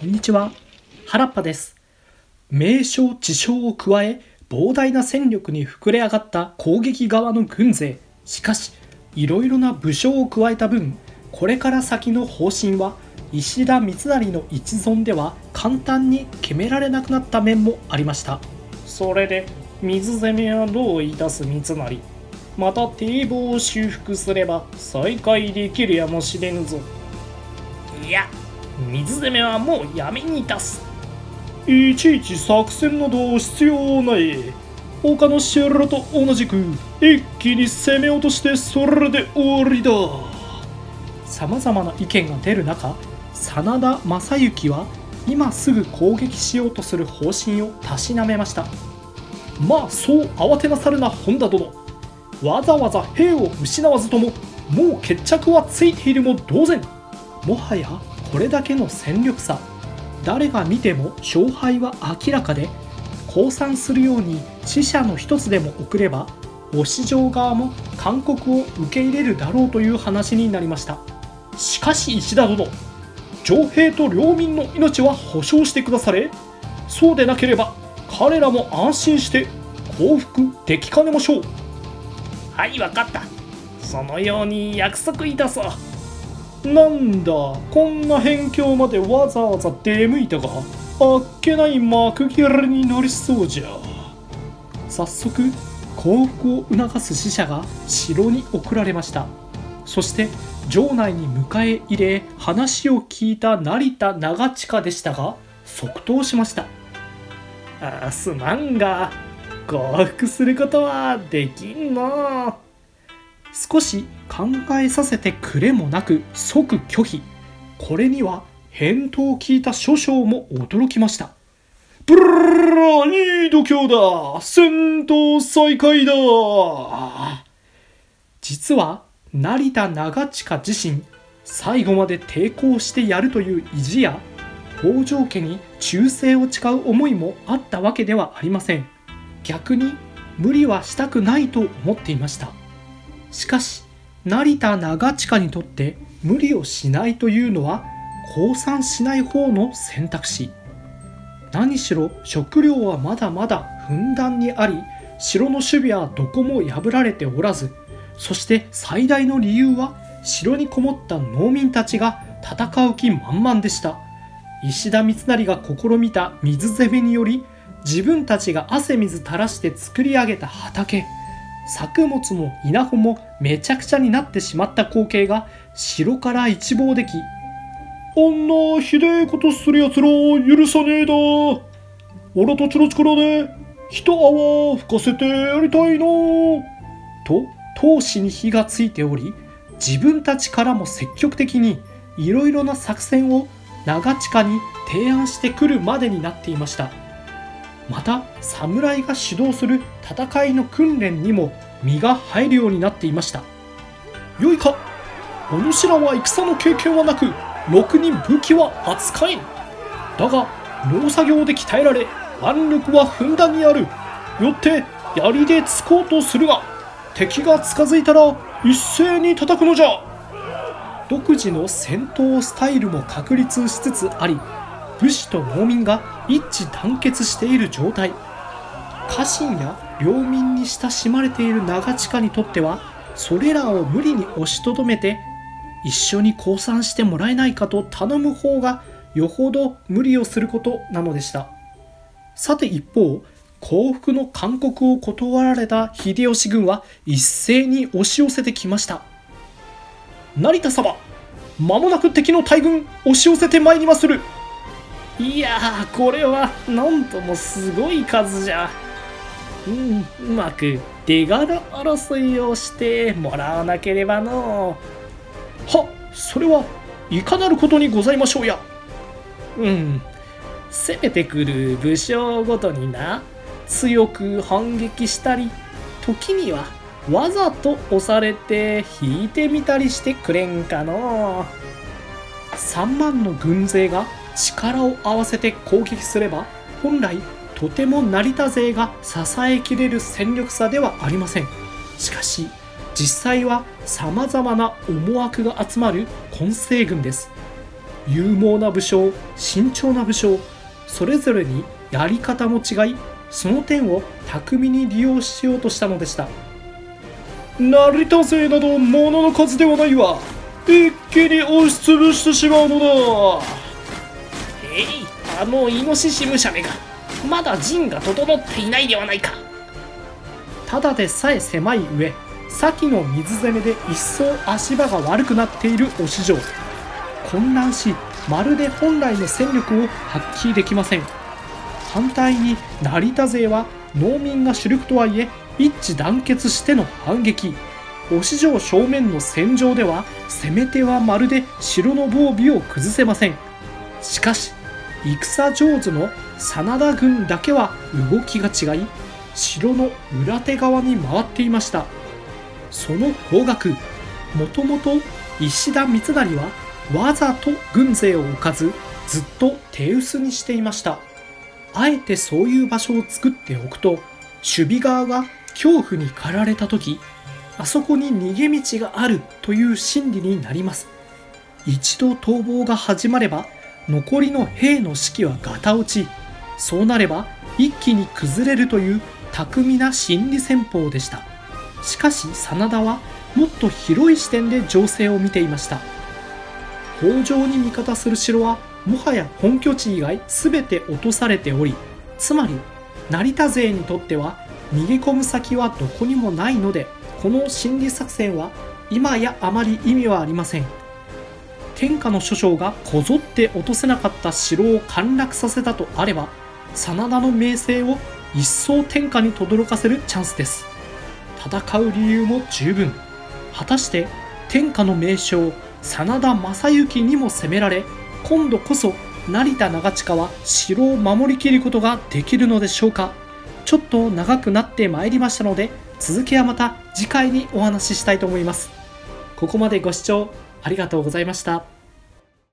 こんにちは。原っぱです。名称地称を加え膨大な戦力に膨れ上がった攻撃側の軍勢。しかしいろいろな武将を加えた分これから先の方針は石田三成の一存では簡単に決められなくなった面もありました。それで水攻めはどういたす三成。また堤防を修復すれば再開できるやもしれぬぞ。いや水攻めはもうやめにいたす。いちいち作戦など必要ない。他の城と同じく一気に攻め落としてそれで終わりだ。さまざまな意見が出る中真田正幸は今すぐ攻撃しようとする方針をたしなめました。まあそう慌てなさるな本田殿。わざわざ兵を失わずとももう決着はついているも同然。もはやこれだけの戦力差誰が見ても勝敗は明らかで降参するように死者の一つでも送れば押し城側も勧告を受け入れるだろうという話になりました。しかし石田殿城兵と領民の命は保証してくだされそうでなければ彼らも安心して降伏できかねましょう。はい分かった。そのように約束いたそう。なんだこんな辺境までわざわざ出向いたがあっけない幕切れになりそうじゃ。早速降伏を促す使者が城に送られました。そして城内に迎え入れ話を聞いた成田長近でしたが即答しました。あすまんが降伏することはできんの。少し考えさせてくれもなく即拒否。これには返答を聞いた諸将も驚きました。ブルルルいい度胸だ戦闘再開だ。実は成田長近自身最後まで抵抗してやるという意地や北条家に忠誠を誓う思いもあったわけではありません。逆に無理はしたくないと思っていました。しかし成田長近にとって無理をしないというのは降参しない方の選択肢。何しろ食料はまだまだふんだんにあり城の守備はどこも破られておらずそして最大の理由は城にこもった農民たちが戦う気満々でした。石田三成が試みた水攻めにより自分たちが汗水垂らして作り上げた畑。作物も稲穂もめちゃくちゃになってしまった光景が城から一望できあんなひでえことする奴らを許さねえだ。俺たちの力で一泡吹かせてやりたいなと闘志に火がついており自分たちからも積極的にいろいろな作戦を長近に提案してくるまでになっていました。また侍が主導する戦いの訓練にも身が入るようになっていました。よいか？お主らは戦の経験はなくろくに武器は扱えんだが農作業で鍛えられ腕力はふんだんにある。よって槍で突こうとするが敵が近づいたら一斉に叩くのじゃ。独自の戦闘スタイルも確立しつつあり武士と農民が一致団結している状態。家臣や領民に親しまれている長近にとってはそれらを無理に押しとどめて一緒に降参してもらえないかと頼む方がよほど無理をすることなのでした。さて一方降伏の勧告を断られた秀吉軍は一斉に押し寄せてきました。成田様間もなく敵の大軍押し寄せてまいりまする。いやーこれはなんともすごい数じゃ。うん。うまく出柄争いをしてもらわなければの。はそれはいかなることにございましょうや。うん。攻めてくる武将ごとにな。強く反撃したり時にはわざと押されて引いてみたりしてくれんかの。3万の軍勢が力を合わせて攻撃すれば本来とても成田勢が支えきれる戦力差ではありません。しかし実際は様々な思惑が集まる混成軍です。勇猛な武将慎重な武将それぞれにやり方も違いその点を巧みに利用しようとしたのでした。成田勢など物の数ではないわ。一気に押しつぶしてしまうのだ。えいあのイノシシムシャメが。まだ陣が整っていないではないか。ただでさえ狭い上先の水攻めで一層足場が悪くなっている押城混乱しまるで本来の戦力を発揮できません。反対に成田勢は農民が主力とはいえ一致団結しての反撃。押城正面の戦場では攻め手はまるで城の防備を崩せません。しかし戦上手の真田軍だけは動きが違い城の裏手側に回っていました。その方角もともと石田三成はわざと軍勢を置かずずっと手薄にしていました。あえてそういう場所を作っておくと守備側が恐怖に駆られた時あそこに逃げ道があるという心理になります。一度逃亡が始まれば残りの兵の士気はガタ落ちそうなれば一気に崩れるという巧みな心理戦法でした。しかし真田はもっと広い視点で情勢を見ていました。北条に味方する城はもはや本拠地以外全て落とされておりつまり成田勢にとっては逃げ込む先はどこにもないのでこの心理作戦は今やあまり意味はありません。天下の諸将がこぞって落とせなかった城を陥落させたとあれば真田の名声を一層天下に轟かせるチャンスです。戦う理由も十分。果たして天下の名将真田正幸にも攻められ今度こそ成田長近は城を守りきることができるのでしょうか。ちょっと長くなってまいりましたので続きはまた次回にお話ししたいと思います。ここまでご視聴ありがとうございました。